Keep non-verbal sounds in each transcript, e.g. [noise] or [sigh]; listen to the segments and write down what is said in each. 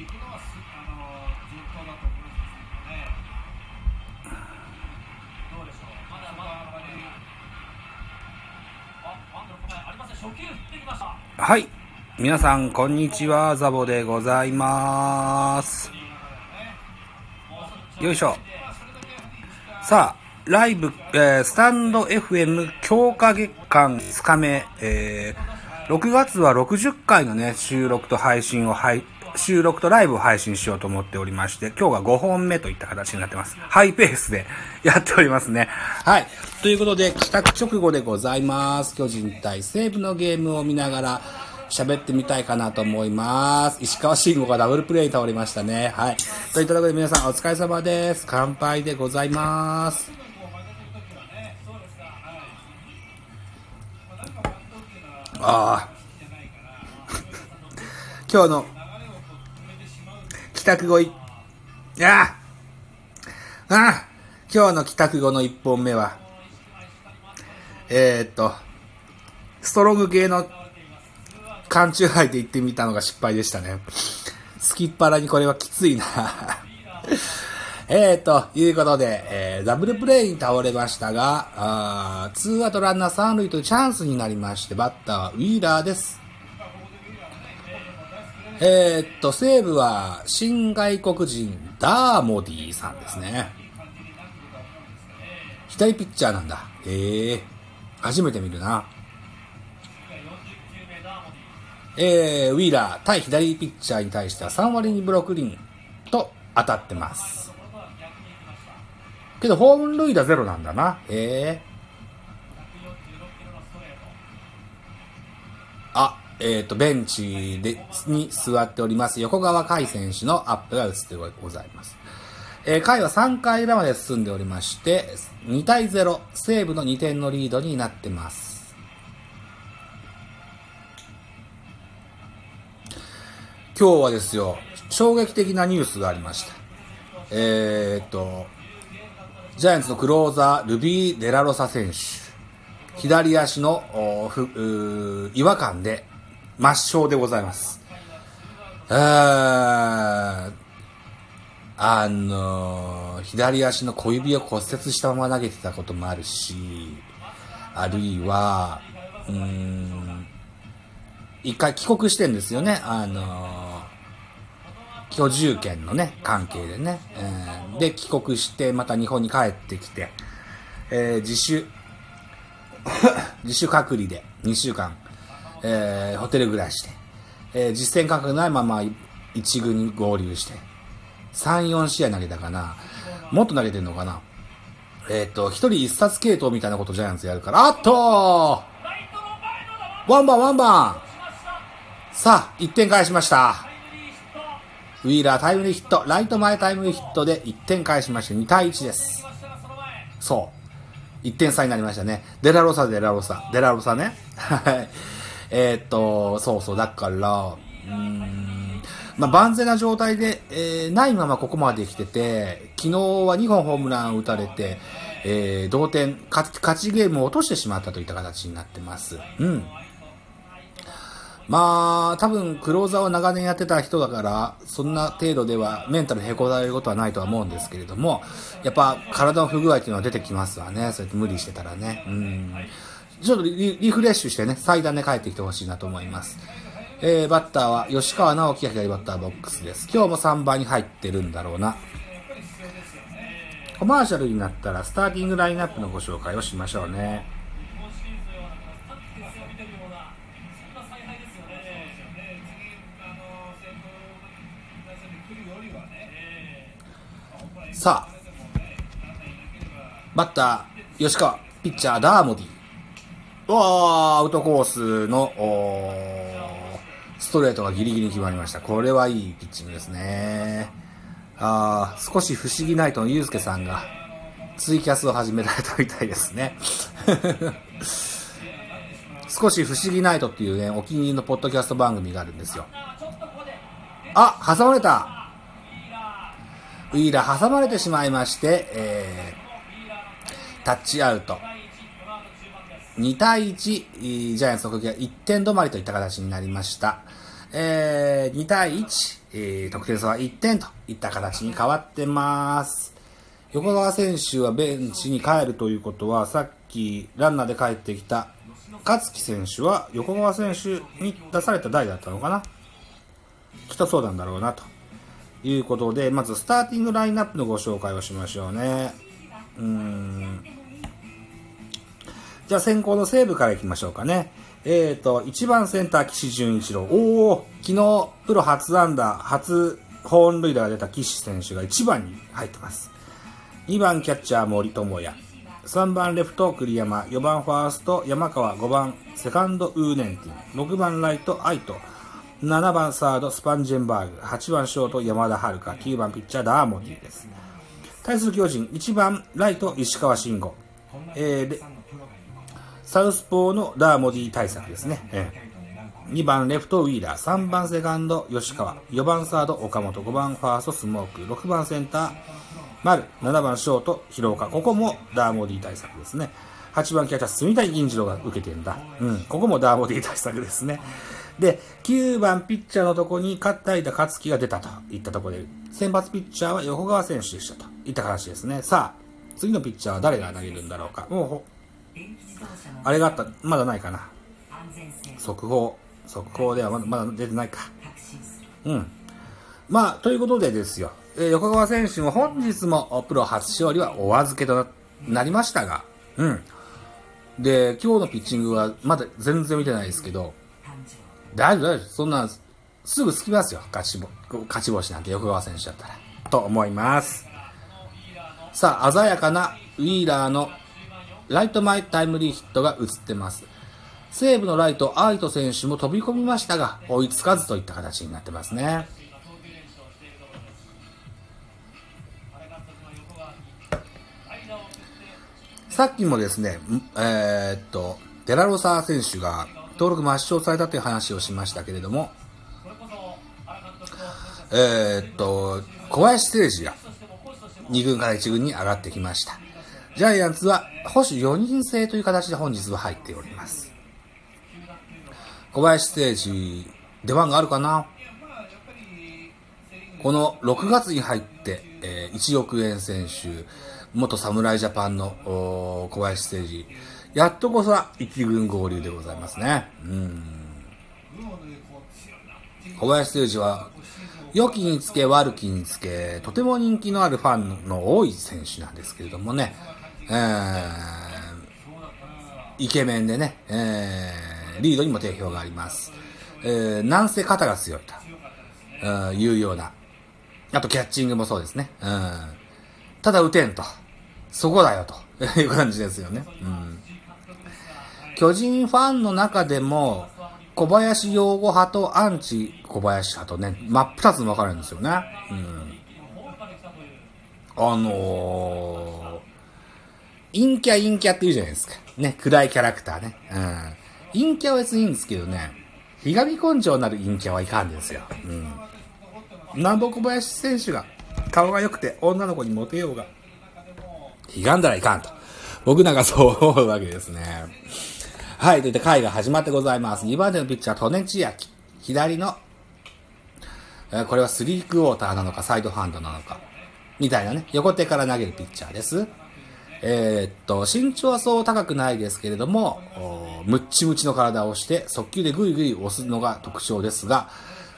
いくのはすあの順当だと思うんですけどね。どうでしょう。まだまだあまり。あ、ワンドの答えありません。初球振ってきました。はい。皆さん、こんにちは。ザボでございます。よいしょ。さあ、ライブ、えースタンド FM 強化月間2日目、えー6月は60回のね、収録と配信を配、収録とライブを配信しようと思っておりまして、今日が5本目といった形になってます。ハイペースでやっておりますね。はい。ということで、帰宅直後でございます。巨人対西武のゲームを見ながら、喋ってみたいかなと思います。石川慎吾がダブルプレイに倒れましたね。はい。といったところで皆さんお疲れ様です。乾杯でございます。ああ。[laughs] 今日の帰宅後い、ああ今日の帰宅後の一本目は、えー、っと、ストロング系の缶チューハイで行ってみたのが失敗でしたね。すきっ腹にこれはきついな。[laughs] えーと、いうことで、えー、ダブルプレイに倒れましたが、あーツーアウトランナー三塁というチャンスになりまして、バッターはウィーラーです。えーっと、西武は新外国人ダーモディさんですね。左ピッチャーなんだ。へえ初めて見るな。えー、ウィーラー対左ピッチャーに対しては3割にブロックリンと当たってます。けど、ホーム塁打ゼロなんだな。へえあ、えっ、と、ベンチで、に座っております横川海選手のアップが映ってございます。えー、回は3回裏まで進んでおりまして、2対0、西武の2点のリードになってます。今日はですよ、衝撃的なニュースがありました。えー、っと、ジャイアンツのクローザー、ルビー・デラロサ選手。左足のふ違和感で抹消でございます。あーあのー左足の小指を骨折したまま投げてたこともあるし、あるいは、うーん、一回帰国してんですよね。あのー居住権のね、関係でね。えーで、帰国して、また日本に帰ってきて、えー自主、[laughs] 自主隔離で2週間、えーホテル暮らしで、えー実戦感覚ないまま一軍に合流して、3、4試合投げたかな。もっと投げてんのかな。えっ、と、一人一冊系統みたいなことジャイアンツやるから、あっとワンバンワンバンさあ、1点返しました。ウィーラータイムリーヒット、ライト前タイムリーヒットで1点返しまして2対1です。そう。1点差になりましたね。デラロサ、デラロサ、デラロサね。はい。えーっと、そうそう、だから、うん、まあ、万全な状態で、えーないままここまで来てて、昨日は2本ホームラン打たれて、えー同点勝ち、勝ちゲームを落としてしまったといった形になってます。うん。まあ、多分、クローザーを長年やってた人だから、そんな程度ではメンタルへこたれることはないとは思うんですけれども、やっぱ体の不具合っていうのは出てきますわね。そうやって無理してたらね。うん。ちょっとリリフレッシュしてね、最短で帰ってきてほしいなと思います。えー、バッターは吉川直樹が左バッターボックスです。今日も3番に入ってるんだろうな。コマーシャルになったらスターティングラインナップのご紹介をしましょうね。さあ、バッター、吉川、ピッチャー、ダーモディ。うわアウトコースの、ストレートがギリギリ決まりました。これはいいピッチングですね。あ少し不思議ナイトのユうスケさんが、ツイキャスを始められたみたいですね。[laughs] 少し不思議ナイトっていうね、お気に入りのポッドキャスト番組があるんですよ。あ、挟まれたウィーラー挟まれてしまいまして、えー、タッチアウト。2対1、ジャイアンツの攻撃は1点止まりといった形になりました。えー、2対1、え、得点差は1点といった形に変わってます。横川選手はベンチに帰るということは、さっきランナーで帰ってきた勝木選手は横川選手に出された台だったのかなきっとそうなんだろうなということで、まずスターティングラインナップのご紹介をしましょうね。うーん。じゃあ先行の西武からいきましょうかね。えーと、1番センター岸潤一郎。おお昨日プロ初安打、初本塁打が出た岸選手が1番に入ってます。2番キャッチャー森友哉。3番レフト栗山。4番ファースト山川。5番セカンドウーネンティン。6番ライト愛斗。7番サードスパンジェンバーグ。8番ショート山田遥。9番ピッチャーダーモディです。対する巨人、1番ライト石川慎吾。えーサウスポーのダーモディ対策ですね。ええ2番レフトウィーラー、3番セカンド吉川、4番サード岡本、5番ファーストスモーク、6番センター丸、7番ショート広岡、ここもダーモディ対策ですね。8番キャッチャー住谷銀次郎が受けてんだ。うん、ここもダーモディ対策ですね。で、9番ピッチャーのとこに勝った間勝樹が出たといったところで、先発ピッチャーは横川選手でしたといった話ですね。さあ、次のピッチャーは誰が投げるんだろうか。もう、あれがあった、まだないかな。速報。速報ではまだまだ出てないか。うん。まあ、ということでですよ。えー横川選手も本日もプロ初勝利はお預けとなりましたが、うん。で、今日のピッチングはまだ全然見てないですけど、大丈夫、大丈夫。そんな、すぐつきますよ。勝ち勝ち星なんて横川選手だったら。と思います。さあ、鮮やかなウィーラーのライト前タイムリーヒットが映ってます。西武のライト、アイト選手も飛び込みましたが、追いつかずといった形になってますね。さっきもですね、えーっと、デラロサー選手が登録抹消されたという話をしましたけれども、えーっと、小林誠司が2軍から1軍に上がってきました。ジャイアンツは保守4人制という形で本日は入っております。小林誠司、出番があるかな？この6月に入って、えー1億円選手、元侍ジャパンのおー小林誠司、やっとこそ1軍合流でございますね。うん小林誠司は、良きにつけ悪きにつけ、とても人気のあるファンの多い選手なんですけれどもね、えーイケメンでね、えーリードにも定評があります。えーなんせ肩が強いと、うんいうような。あとキャッチングもそうですね。うん、ただ打てんと。そこだよと [laughs] いう感じですよね。うん、巨人ファンの中でも、小林擁護派とアンチ小林派とね、真っ二つに分かれるんですよね。うん、あのー、陰キャ陰キャって言うじゃないですか。ね、暗いキャラクターね。うん。陰キャは別にいいんですけどね、ひがみ根性なる陰キャはいかんですよ。うん。なんぼ小林選手が顔が良くて女の子にモテようが、ひがんだらいかんと。僕なんかそう思うわけですね。はい、といって回が始まってございます。2番手のピッチャー、利根千秋。左の、えこれはスリークォーターなのか、サイドハンドなのか、みたいなね、横手から投げるピッチャーです。えーっと、身長はそう高くないですけれども、おムッチムチの体をして、速球でグイグイ押すのが特徴ですが、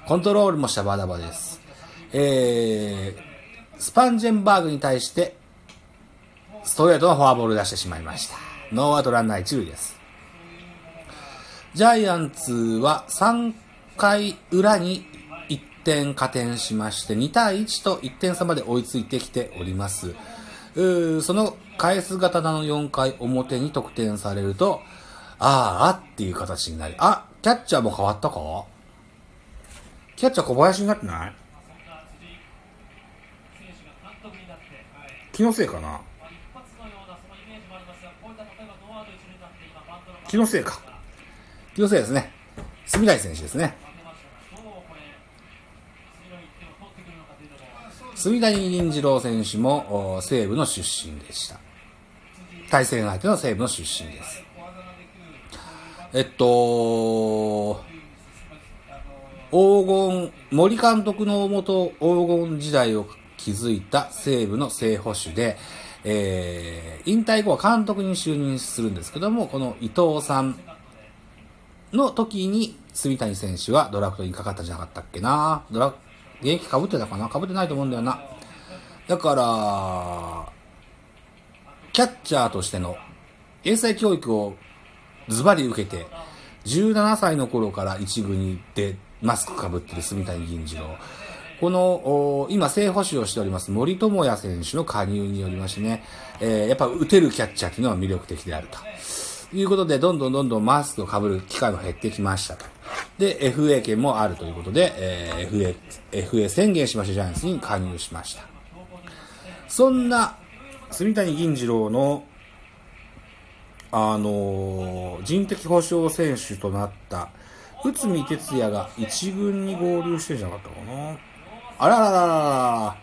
コントロールもシャバダバです。えー、スパンジェンバーグに対して、ストレートのフォアボールを出してしまいました。ノーアウトランナー一塁です。ジャイアンツは3回裏に1点加点しまして、2対1と1点差まで追いついてきております。うーその返す刀の4回表に得点されると、あーあっていう形になり、あ、キャッチャーも変わったか？キャッチャー小林になってない？気のせいかな？気のせいか。気のせいですね。住谷選手ですね。住谷銀次郎選手も西武の出身でした。対戦相手の西武の出身です。えっと、黄金、森監督のもと黄金時代を築いた西武の正捕手で、えー、引退後は監督に就任するんですけども、この伊藤さんの時に、住谷選手はドラフトにかかったんじゃなかったっけなドラ、現役被ってたかな？被ってないと思うんだよな。だから、キャッチャーとしての英才教育をズバリ受けて、17歳の頃から一軍に行って、マスクかぶってる住谷銀次郎。この、今、正捕手をしております森友哉選手の加入によりましてね、えー、やっぱ打てるキャッチャーっていうのは魅力的であると。いうことで、どんどんどんどんマスクを被る機会も減ってきましたと。で、FA 権もあるということで、えー、FA、FA 宣言しましてジャイアンツに加入しました。そんな、住谷銀次郎の、あのー、人的保障選手となった、内海哲也が一軍に合流してんじゃなかったかな。あららららら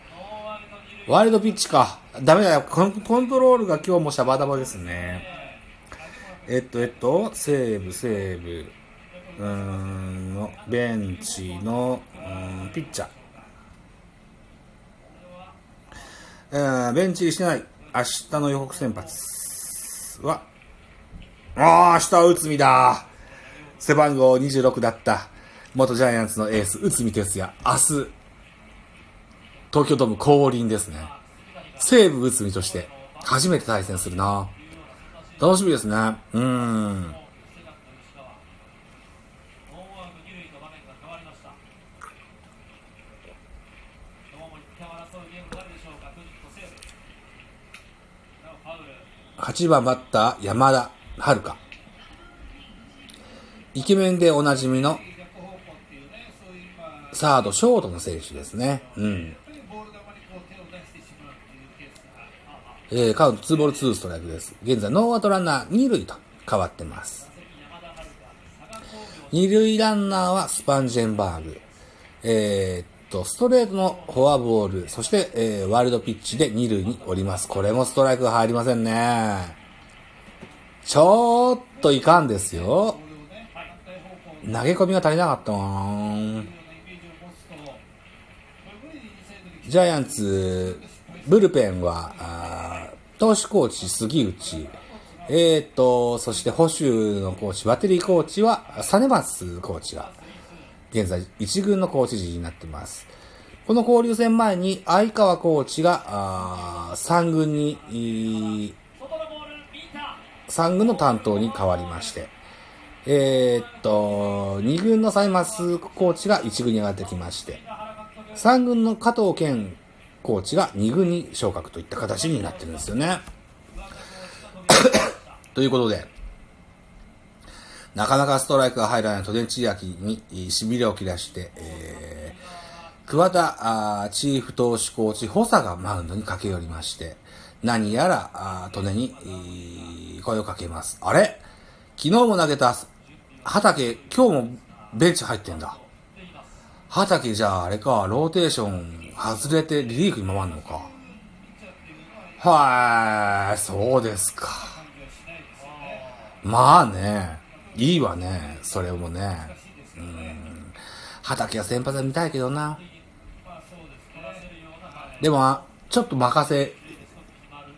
ワイルドピッチか。ダメだよ。コントロールが今日もシャバダバですね。えっと、えっと、セーブ、セーブ、うん、の、ベンチの、ピッチャー。えー、ベンチ入りしてない。明日の予告先発は、ああ、明日は内海だ。背番号26だった。元ジャイアンツのエース、内海哲也。明日、東京ドーム降臨ですね。西武内海として初めて対戦するな。楽しみですね。うん。8番バッター、山田遥。イケメンでおなじみのサード、ショートの選手ですね。うん。えー、カウント2ボール2ストライクです。現在ノーアウトランナー2塁と変わってます。二塁ランナーはスパンジェンバーグ。えー、と、ストレートのフォアボール、そして、えー、ワイルドピッチで二塁におります。これもストライクが入りませんね。ちょっといかんですよ。投げ込みが足りなかったなジャイアンツ、ブルペンは、投手コーチ杉内、えー、と、そして保守のコーチ、バッテリーコーチは、サネマスコーチが、現在一軍のコーチ陣になっています。この交流戦前に相川コーチが、三軍に、三軍の担当に変わりまして、えー、っと、二軍のサイマスコーチが一軍に上がってきまして、三軍の加藤健コーチが2軍に昇格といった形になってるんですよね。[coughs] ということで、なかなかストライクが入らないトデンチアキに痺れを切らして、えー、桑田チーフ投手コーチ補佐がマウンドに駆け寄りまして、何やらトネに声をかけます。あれ？昨日も投げた畑、今日もベンチ入ってんだ。畑じゃああれか、ローテーション外れてリリーフに回るのか。はい、そうですか。まあね、いいわね、それもね。うん。畑は先発は見たいけどな。でも、ちょっと任せ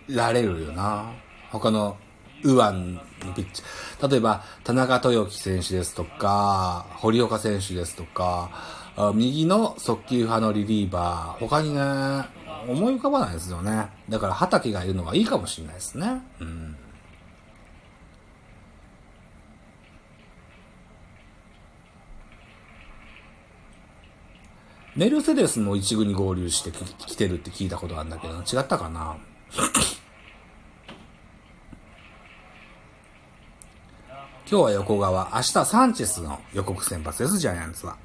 られるよな。他の右腕のピッチ。例えば、田中豊樹選手ですとか、堀岡選手ですとか、右の速球派のリリーバー、他にね、思い浮かばないですよね。だから畑がいるのがいいかもしれないですね。うん。メルセデスも一軍に合流してきてるって聞いたことあるんだけど、違ったかな？[laughs] 今日は横川、明日サンチェスの予告先発です、ジャイアンツは。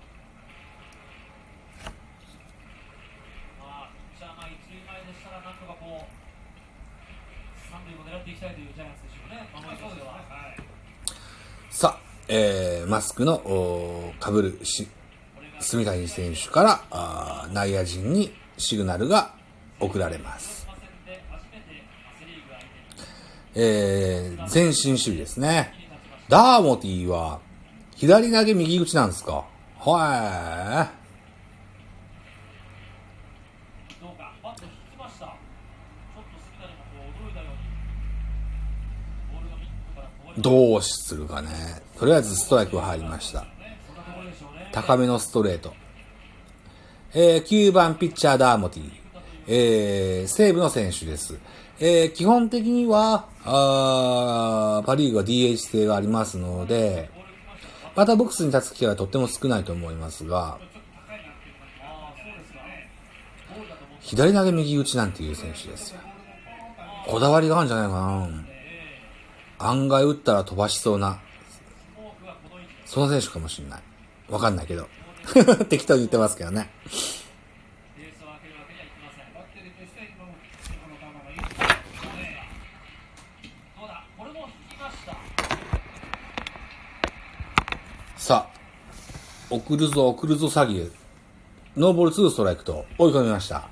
さあ、えー、マスクのかぶるし、住谷選手からあ内野陣にシグナルが送られます。えー、前進守備ですね。ダーモティは、左投げ右打ちなんですか？ははどうかバット引きましたちょっと杉谷もこう驚いたようにボールがミットからこぼれい。どうするかね。とりあえずストライクは入りました。高めのストレート。えー、9番ピッチャーダーモティ。えー、西武の選手です。えー、基本的には、あパリーグは DH 制がありますので、またボックスに立つ機会はとっても少ないと思いますが、左投げ右打ちなんていう選手ですよ。こだわりがあるんじゃないかな。案外打ったら飛ばしそうな、その選手かもしれない。わかんないけど。[laughs] 適当に言ってますけどね。さあ、送るぞ、送るぞ詐欺。ノーボール2ストライクと追い込みました。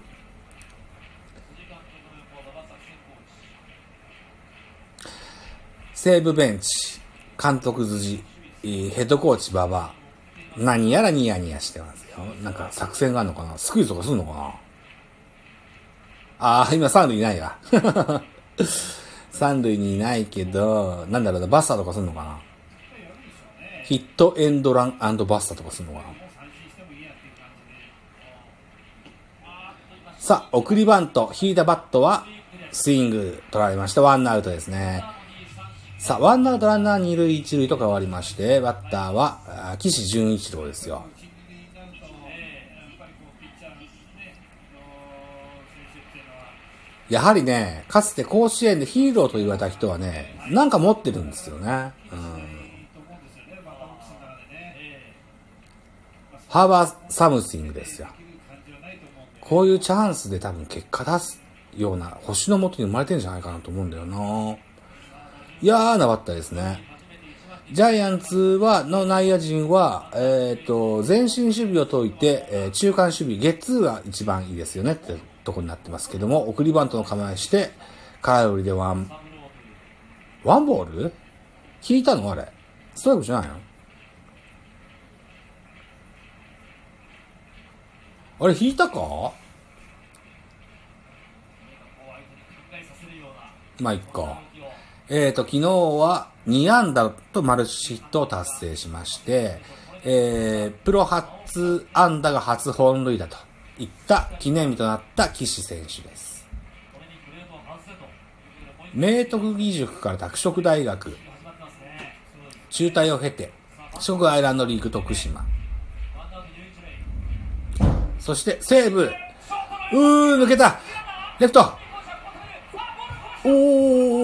西武ベンチ、監督辻、ヘッドコーチ馬場。何やらニヤニヤしてますよ。なんか作戦があるのかな？スクイズとかするのかな？ああ、今三塁いないわ。[laughs] 三塁にいないけど、なんだろうな、バスターとかするのかな？ヒットエンドランバスターとかするのかな？さあ、送りバント、引いたバットは、スイング取られました。ワンアウトですね。さあ、ワンアウトランナー二塁一塁と変わりまして、バッターは、岸潤一郎ですよ。やはりね、かつて甲子園でヒーローと言われた人はね、なんか持ってるんですよね。 have a something ですよ。こういうチャンスで多分結果出すような星の元に生まれてるんじゃないかなと思うんだよな。嫌なバッターですね。ジャイアンツは、の内野陣は、えっ、と、前進守備を解いて、えー中間守備、ゲッツーが一番いいですよねってとこになってますけども、送りバントの構えして、空振りでワン、ワンボール？引いたのあれ。ストライクじゃないの？あれ引いたか？まあ、いっか。えっ、と、昨日は2安打とマルチヒットを達成しまして、えー、プロ初安打が初本塁打といった記念日となった岸選手です。明徳義塾から拓殖大学、中退を経て、四国アイランドリーグ徳島、そして西武、うー、抜けた。レフト。おー。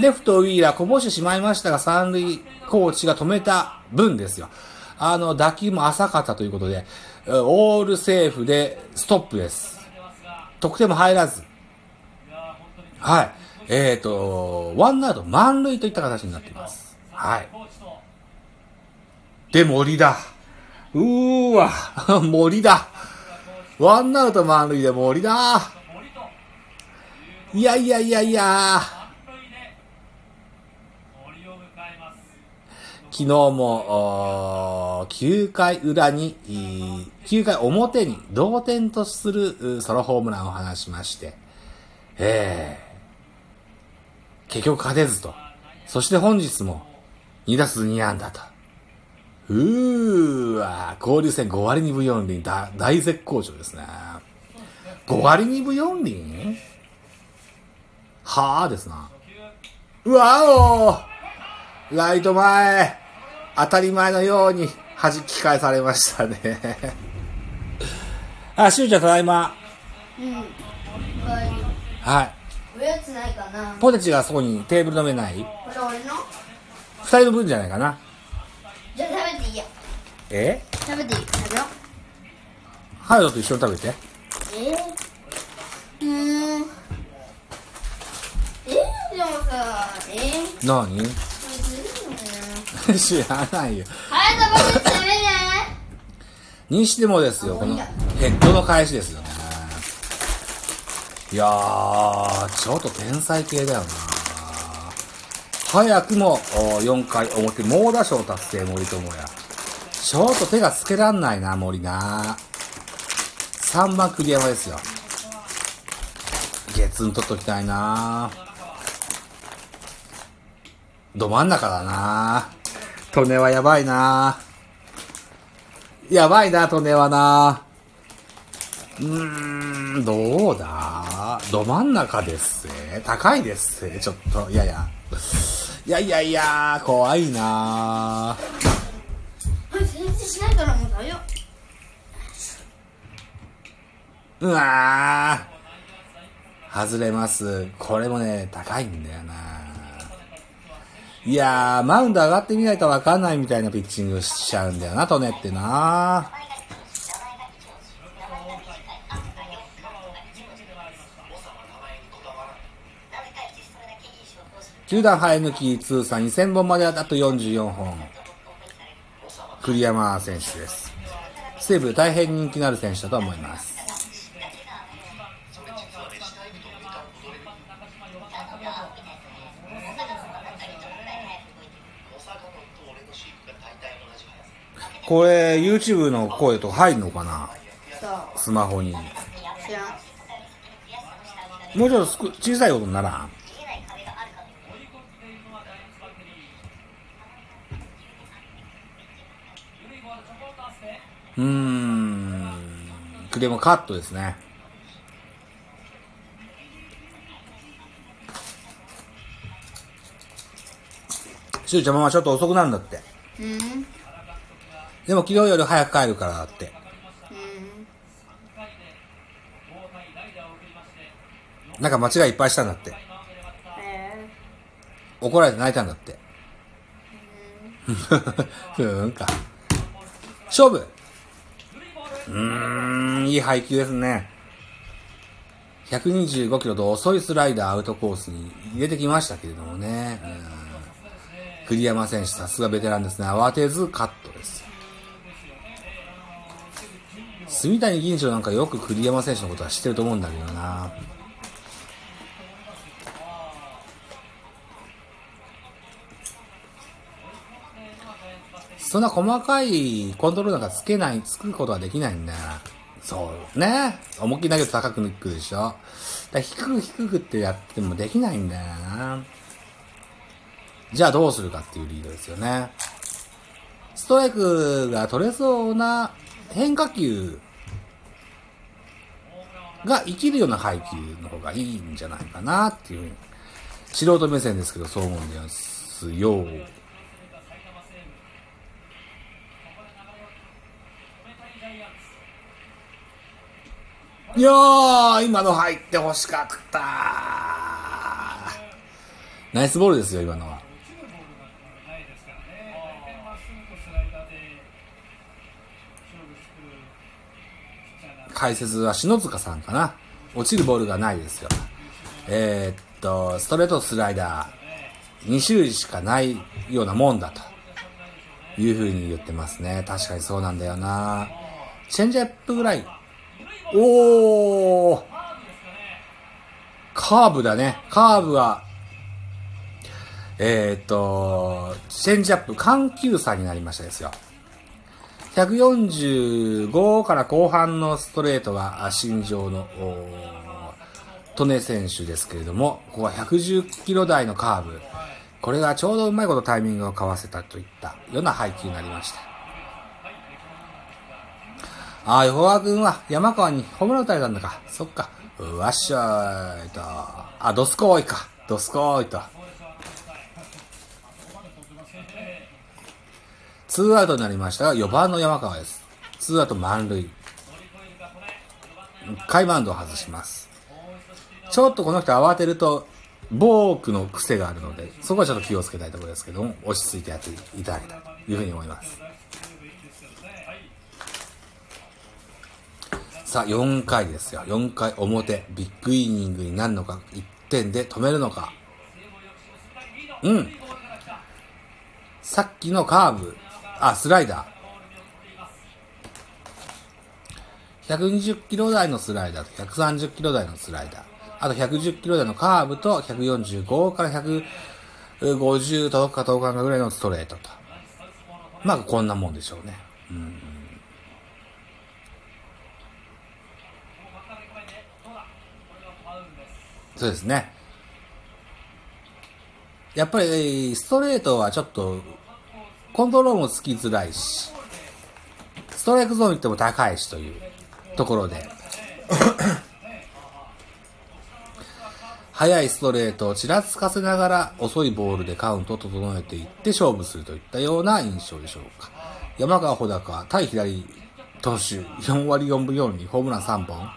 レフトウィーラーこぼしてしまいましたが、三塁コーチが止めた分ですよ。あの、打球も浅かったということで、オールセーフでストップです。得点も入らず。はい。えっ、と、ワンアウト満塁といった形になっています。はい。で、森だ。うーわ、[laughs] 森だ。ワンアウト満塁で森だ。いやいやいやいや。昨日も、9回裏に、9回表に同点とするソロホームランを放しまして、えー、結局勝てずと。そして本日も2打数2安打と。うーわ、交流戦5割2分4厘、大絶好調ですね。5割2分4厘？はあですな。うわおライト前、当たり前のように弾き返されましたね。[laughs] あ、しゅうちゃんただいま。うん。はい。はい。おやつないかなポテチがそこにテーブルの上ない？これ俺の？二人の分じゃないかな。じゃあ食べていいや。え？食べていい？食べよう。ハヤトと一緒に食べて。えー、うーん。えー、でもさ、えー、何？知らないよ。な。はい、食べねにしてもですよ、このヘッドの返しですよね。いやー、ちょっと天才系だよな早くもお4回表猛打賞達成森友哉。ちょっと手がつけらんないな、森な。3番栗山ですよ。ゲツン取っときたいな。ど真ん中だな。トネはやばいな。やばいな、トネはな。うーん、どうだ？ど真ん中ですぜ。高いですぜ。ちょっと、いやいや。いやいやいや、怖いなはい先生しないからもうわー。外れます。これもね、高いんだよな。いやー、マウンド上がってみないとわかんないみたいなピッチングしちゃうんだよな、トネってな。球団生え抜き通算2000本まであと44本。栗山選手です。西武大変人気のある選手だと思います。これ、YouTube の声とか入るのかな？スマホに。知らんもうちょっとすく小さい音にならん？うーん。クレームカットですね。しゅうちゃんママちょっと遅くなるんだって。うんうんでも昨日より早く帰るからだって。なんか間違いいっぱいしたんだって。え怒られて泣いたんだって。[laughs] ふーんか。勝負うーん、いい配球ですね。125キロと遅いスライダーアウトコースに入れてきましたけれどもね。うん栗山選手、さすがベテランですね。慌てずカットです。住谷銀次郎なんかよく栗山選手のことは知ってると思うんだけどな。そんな細かいコントロールなんかつけない、つくことはできないんだよな。そう。ね。思いっきり投げて高く抜くでしょ。だ低く低くってやってもできないんだよな。じゃあどうするかっていうリードですよね。ストライクが取れそうな変化球が生きるような配球の方がいいんじゃないかなっていう。素人目線ですけど、そう思うんですよ。いやー、今の入って欲しかった。ナイスボールですよ、今のは。解説は篠塚さんかな。落ちるボールがないですよ。えーっと、ストレートスライダー、2種類しかないようなもんだと。いう風に言ってますね。確かにそうなんだよな。チェンジアップぐらい。おーカーブだね。カーブは、えーっと、チェンジアップ、緩急差になりましたですよ。145から後半のストレートがあ身上の利根選手ですけれども、ここは110キロ台のカーブ。これがちょうどうまいことタイミングをかわせたといったような配球になりました。ああ、横川君は山川にホームラン打たれたんだか。そっか。うわっしょーいと。あ、ドスコーイか。ドスコーイと。ツーアウトになりましたが、4番の山川です。ツーアウト満塁。1回マウンドを外します。ちょっとこの人慌てると、ボークの癖があるので、そこはちょっと気をつけたいところですけども、落ち着いてやっていただけたというふうに思います。さあ、4回ですよ。4回表、ビッグイニングになるのか、1点で止めるのか。うん。さっきのカーブ、あ、スライダー。120キロ台のスライダーと130キロ台のスライダー。あと110キロ台のカーブと145から150届くか届かんかぐらいのストレートと。まあ、こんなもんでしょうね。うん。そうですね。やっぱり、ストレートはちょっと、コントロールもつきづらいし、ストライクゾーン行っても高いしというところで、[coughs] 速いストレートをちらつかせながら遅いボールでカウントを整えていって勝負するといったような印象でしょうか。山川穂高、対左投手、4割4分4厘、ホームラン3本。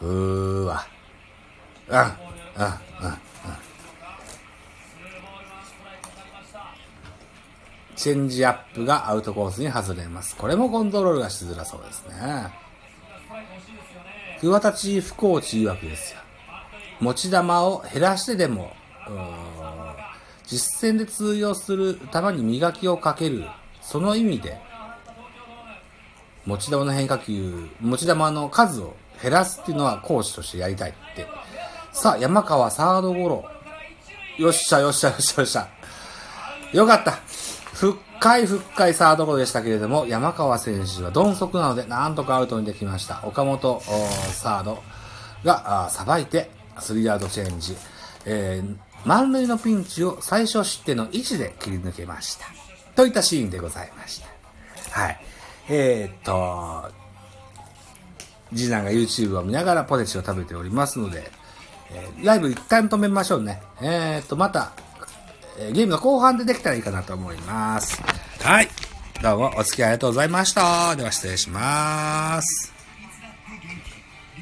うーわ。うん、うん、うん、うん。チェンジアップがアウトコースに外れます。これもコントロールがしづらそうですね。桑田チーフコーチ曰くですよ。持ち球を減らしてでも、実戦で通用する球に磨きをかける。その意味で、持ち球の変化球、持ち球の数を減らすっていうのはコーチとしてやりたいって。さあ、山川サードゴロ。よっしゃよっしゃよっしゃよっしゃ。よかった。深い深いサードゴロでしたけれども、山川選手は鈍足なので、なんとかアウトにできました。岡本サードがさばいて、スリーアウトチェンジ。えー、満塁のピンチを最小失点の位置で切り抜けました。といったシーンでございました。はい。えー、っと、次男が YouTube を見ながらポテチを食べておりますので、えー、ライブ一旦止めましょうね。えー、っと、また、ゲームの後半でできたらいいかなと思います。はい。どうもお付き合いありがとうございました。では失礼します。